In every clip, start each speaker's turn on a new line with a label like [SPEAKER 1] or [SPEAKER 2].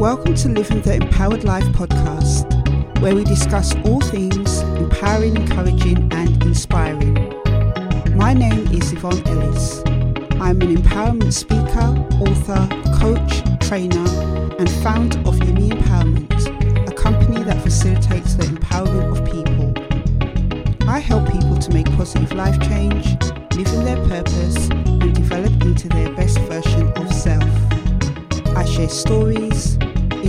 [SPEAKER 1] Welcome to Living the Empowered Life podcast, where we discuss all things empowering, encouraging, and inspiring. My name is Yvonne Ellis. I'm an empowerment speaker, author, coach, trainer, and founder of Yeme Empowerment, a company that facilitates the empowerment of people. I help people to make positive life change, live in their purpose, and develop into their best version of self. I share stories,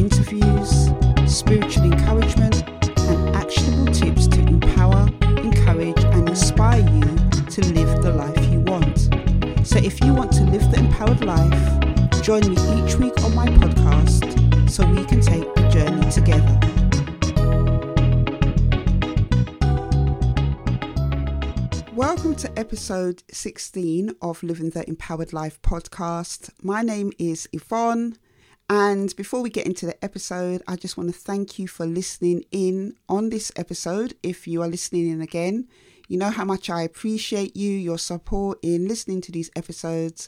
[SPEAKER 1] interviews, spiritual encouragement, and actionable tips to empower, encourage, and inspire you to live the life you want. So, if you want to live the empowered life, join me each week on my podcast so we can take the journey together. Welcome to episode 16 of Living the Empowered Life podcast. My name is Yvonne. And before we get into the episode, I just want to thank you for listening in on this episode. If you are listening in again, you know how much I appreciate you, your support in listening to these episodes.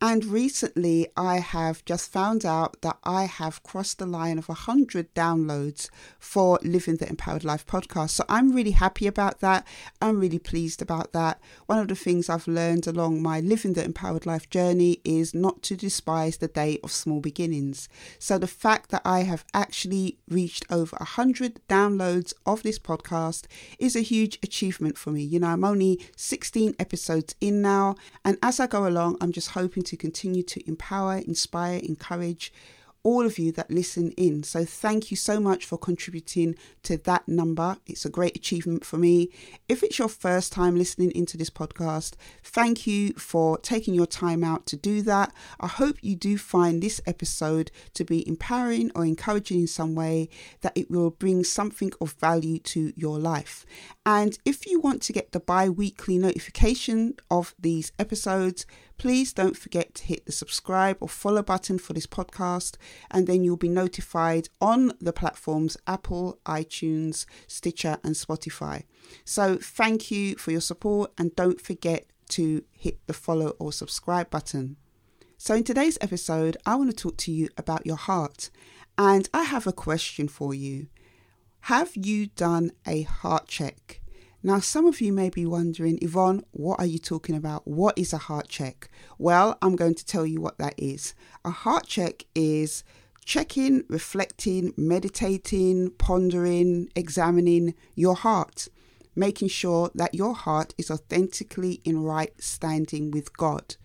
[SPEAKER 1] And recently, I have just found out that I have crossed the line of 100 downloads for Living the Empowered Life podcast. So I'm really happy about that. I'm really pleased about that. One of the things I've learned along my Living the Empowered Life journey is not to despise the day of small beginnings. So the fact that I have actually reached over 100 downloads of this podcast is a huge achievement for me. You know, I'm only 16 episodes in now. And as I go along, I'm just hoping to continue to empower, inspire, encourage all of you that listen in. So thank you so much for contributing to that number. It's a great achievement for me. If it's your first time listening into this podcast, thank you for taking your time out to do that. I hope you do find this episode to be empowering or encouraging in some way that it will bring something of value to your life. And if you want to get the bi-weekly notification of these episodes, please don't forget to hit the subscribe or follow button for this podcast, and then you'll be notified on the platforms Apple, iTunes, Stitcher, and Spotify. So, thank you for your support, and don't forget to hit the follow or subscribe button. So, in today's episode, I want to talk to you about your heart, and I have a question for you. Have you done a heart check? Now, some of you may be wondering, Yvonne, what are you talking about? What is a heart check? Well, I'm going to tell you what that is. A heart check is checking, reflecting, meditating, pondering, examining your heart, making sure that your heart is authentically in right standing with God.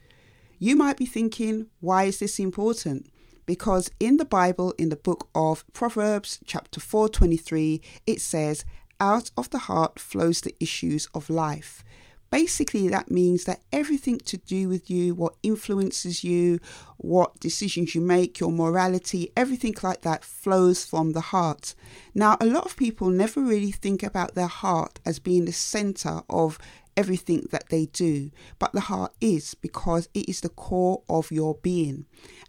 [SPEAKER 1] You might be thinking, why is this important? Because in the Bible, in the book of Proverbs, chapter 4 23, it says, out of the heart flows the issues of life. Basically, that means that everything to do with you, what influences you, what decisions you make, your morality, everything like that flows from the heart. Now, a lot of people never really think about their heart as being the center of everything that they do, but the heart is because it is the core of your being.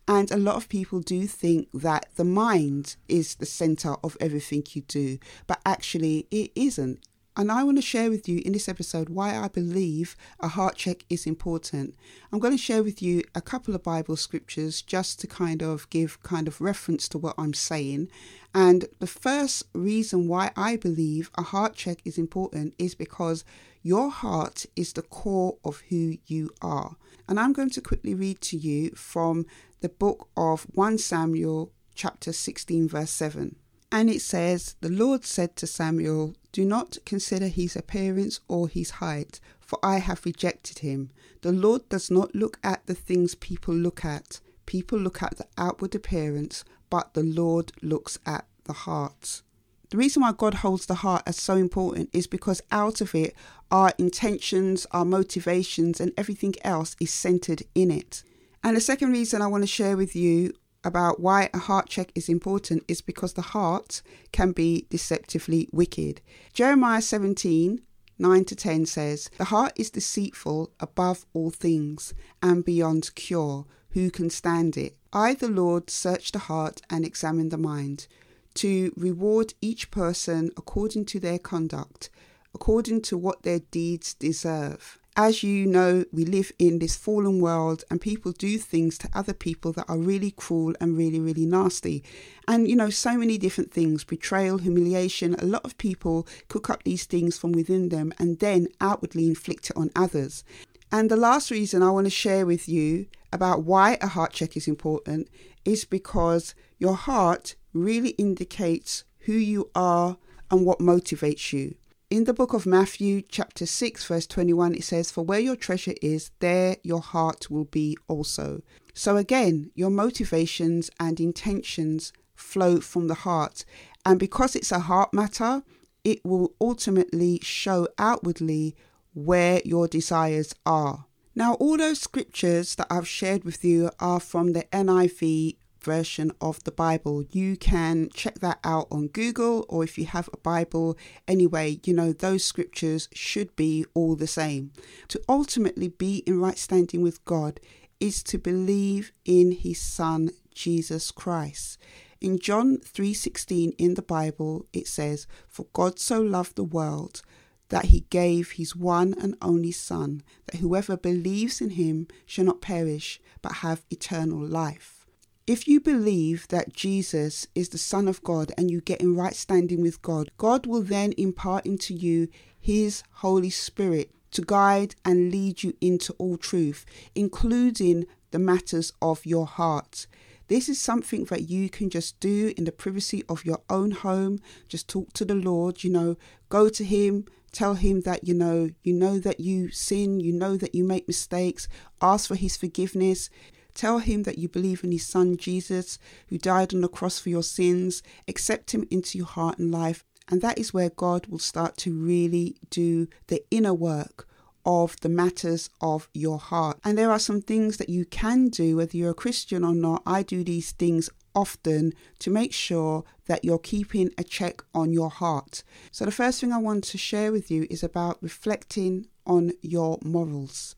[SPEAKER 1] And a lot of people do think that the mind is the center of everything you do, but actually it isn't. And I want to share with you in this episode why I believe a heart check is important. I'm going to share with you a couple of Bible scriptures just to kind of give kind of reference to what I'm saying. And the first reason why I believe a heart check is important is because your heart is the core of who you are. And I'm going to quickly read to you from the book of 1 Samuel, chapter 16, verse 7. And it says, The Lord said to Samuel, Do not consider his appearance or his height, for I have rejected him. The Lord does not look at the things people look at. People look at the outward appearance, but the Lord looks at the heart. The reason why God holds the heart as so important is because out of it, our intentions, our motivations, and everything else is centered in it. And the second reason I want to share with you about why a heart check is important is because the heart can be deceptively wicked. Jeremiah 17 9 to 10 says, The heart is deceitful above all things and beyond cure. Who can stand it? I, the Lord, search the heart and examine the mind to reward each person according to their conduct, according to what their deeds deserve. As you know, we live in this fallen world and people do things to other people that are really cruel and really, really nasty. And, you know, so many different things betrayal, humiliation. A lot of people cook up these things from within them and then outwardly inflict it on others. And the last reason I want to share with you about why a heart check is important is because your heart really indicates who you are and what motivates you. In the book of Matthew, chapter 6, verse 21, it says, For where your treasure is, there your heart will be also. So again, your motivations and intentions flow from the heart. And because it's a heart matter, it will ultimately show outwardly where your desires are. Now, all those scriptures that I've shared with you are from the NIV version of the Bible. You can check that out on Google, or if you have a Bible, anyway, you know, those scriptures should be all the same. To ultimately be in right standing with God is to believe in his son Jesus Christ. In John 3:16 in the Bible it says for God so loved the world that he gave his one and only son that whoever believes in him shall not perish but have eternal life. If you believe that Jesus is the Son of God and you get in right standing with God, God will then impart into you His Holy Spirit to guide and lead you into all truth, including the matters of your heart. This is something that you can just do in the privacy of your own home. Just talk to the Lord, you know, go to Him, tell Him that, you know, you know that you sin, you know that you make mistakes, ask for His forgiveness. Tell him that you believe in his son Jesus, who died on the cross for your sins. Accept him into your heart and life. And that is where God will start to really do the inner work of the matters of your heart. And there are some things that you can do, whether you're a Christian or not. I do these things often to make sure that you're keeping a check on your heart. So, the first thing I want to share with you is about reflecting on your morals.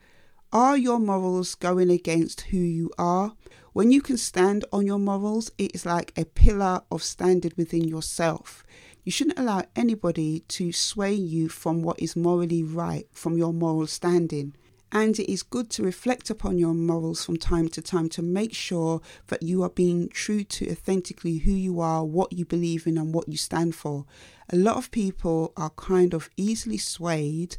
[SPEAKER 1] Are your morals going against who you are? When you can stand on your morals, it is like a pillar of standard within yourself. You shouldn't allow anybody to sway you from what is morally right, from your moral standing. And it is good to reflect upon your morals from time to time to make sure that you are being true to authentically who you are, what you believe in, and what you stand for. A lot of people are kind of easily swayed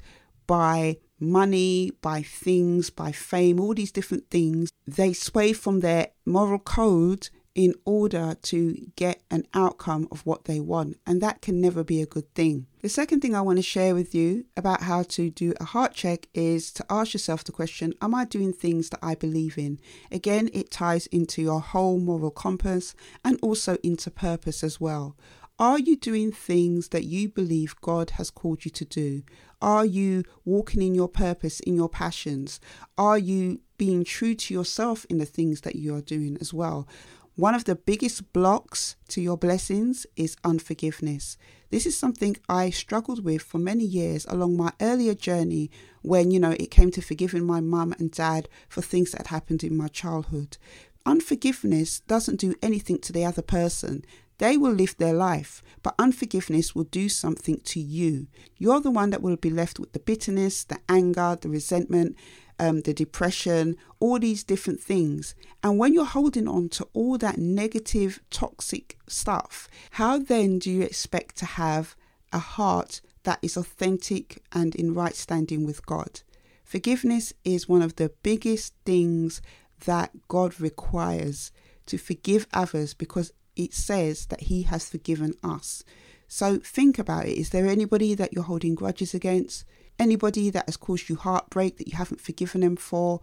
[SPEAKER 1] by money, by things, by fame, all these different things. They sway from their moral code in order to get an outcome of what they want, and that can never be a good thing. The second thing I want to share with you about how to do a heart check is to ask yourself the question Am I doing things that I believe in? Again, it ties into your whole moral compass and also into purpose as well. Are you doing things that you believe God has called you to do? Are you walking in your purpose, in your passions? Are you being true to yourself in the things that you are doing as well? One of the biggest blocks to your blessings is unforgiveness. This is something I struggled with for many years along my earlier journey when, you know, it came to forgiving my mum and dad for things that happened in my childhood. Unforgiveness doesn't do anything to the other person. They will live their life, but unforgiveness will do something to you. You're the one that will be left with the bitterness, the anger, the resentment, um, the depression, all these different things. And when you're holding on to all that negative, toxic stuff, how then do you expect to have a heart that is authentic and in right standing with God? Forgiveness is one of the biggest things that God requires to forgive others because it says that He has forgiven us. So think about it. Is there anybody that you're holding grudges against? Anybody that has caused you heartbreak that you haven't forgiven them for?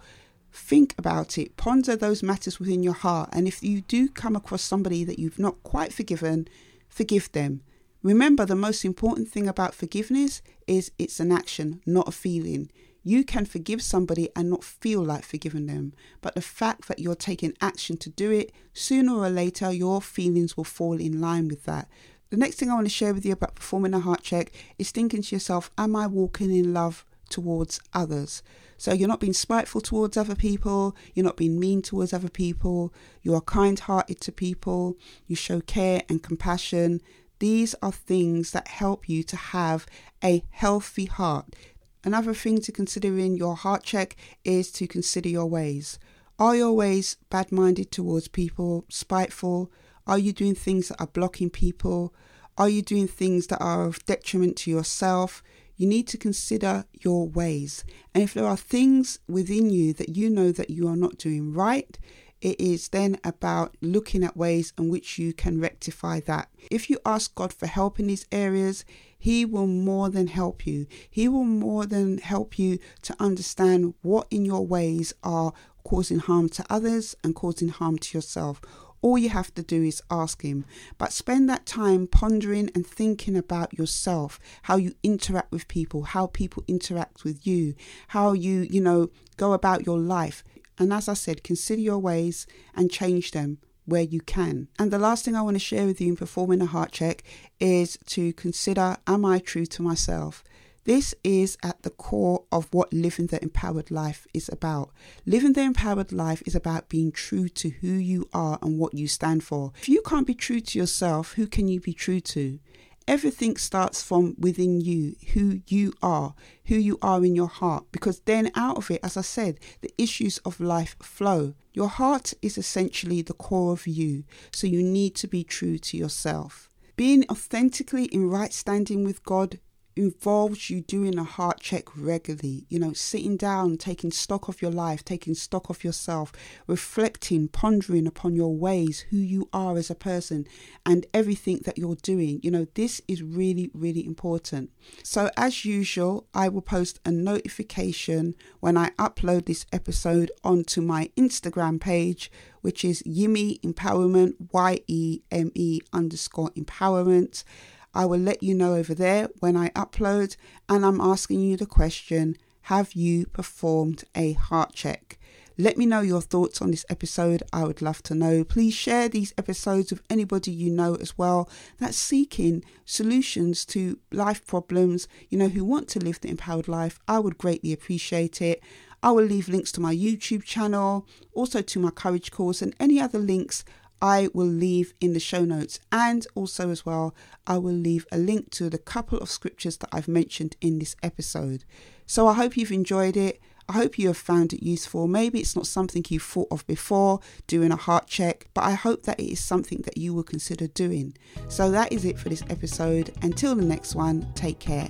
[SPEAKER 1] Think about it. Ponder those matters within your heart. And if you do come across somebody that you've not quite forgiven, forgive them. Remember, the most important thing about forgiveness is it's an action, not a feeling. You can forgive somebody and not feel like forgiving them, but the fact that you're taking action to do it, sooner or later, your feelings will fall in line with that. The next thing I want to share with you about performing a heart check is thinking to yourself, Am I walking in love towards others? So you're not being spiteful towards other people, you're not being mean towards other people, you are kind hearted to people, you show care and compassion. These are things that help you to have a healthy heart. Another thing to consider in your heart check is to consider your ways. Are your ways bad minded towards people, spiteful? Are you doing things that are blocking people? Are you doing things that are of detriment to yourself? You need to consider your ways. And if there are things within you that you know that you are not doing right, it is then about looking at ways in which you can rectify that. If you ask God for help in these areas, He will more than help you. He will more than help you to understand what in your ways are causing harm to others and causing harm to yourself. All you have to do is ask Him. But spend that time pondering and thinking about yourself, how you interact with people, how people interact with you, how you, you know, go about your life. And as I said, consider your ways and change them where you can. And the last thing I want to share with you in performing a heart check is to consider Am I true to myself? This is at the core of what living the empowered life is about. Living the empowered life is about being true to who you are and what you stand for. If you can't be true to yourself, who can you be true to? Everything starts from within you, who you are, who you are in your heart, because then out of it, as I said, the issues of life flow. Your heart is essentially the core of you, so you need to be true to yourself. Being authentically in right standing with God involves you doing a heart check regularly, you know, sitting down, taking stock of your life, taking stock of yourself, reflecting, pondering upon your ways, who you are as a person, and everything that you're doing. You know, this is really, really important. So, as usual, I will post a notification when I upload this episode onto my Instagram page, which is Yeme Empowerment, Y E M E underscore empowerment. I will let you know over there when I upload, and I'm asking you the question Have you performed a heart check? Let me know your thoughts on this episode. I would love to know. Please share these episodes with anybody you know as well that's seeking solutions to life problems, you know, who want to live the empowered life. I would greatly appreciate it. I will leave links to my YouTube channel, also to my courage course, and any other links I will leave in the show notes. And also, as well, I will leave a link to the couple of scriptures that I've mentioned in this episode. So I hope you've enjoyed it. I hope you have found it useful. Maybe it's not something you've thought of before doing a heart check, but I hope that it is something that you will consider doing. So that is it for this episode. Until the next one, take care.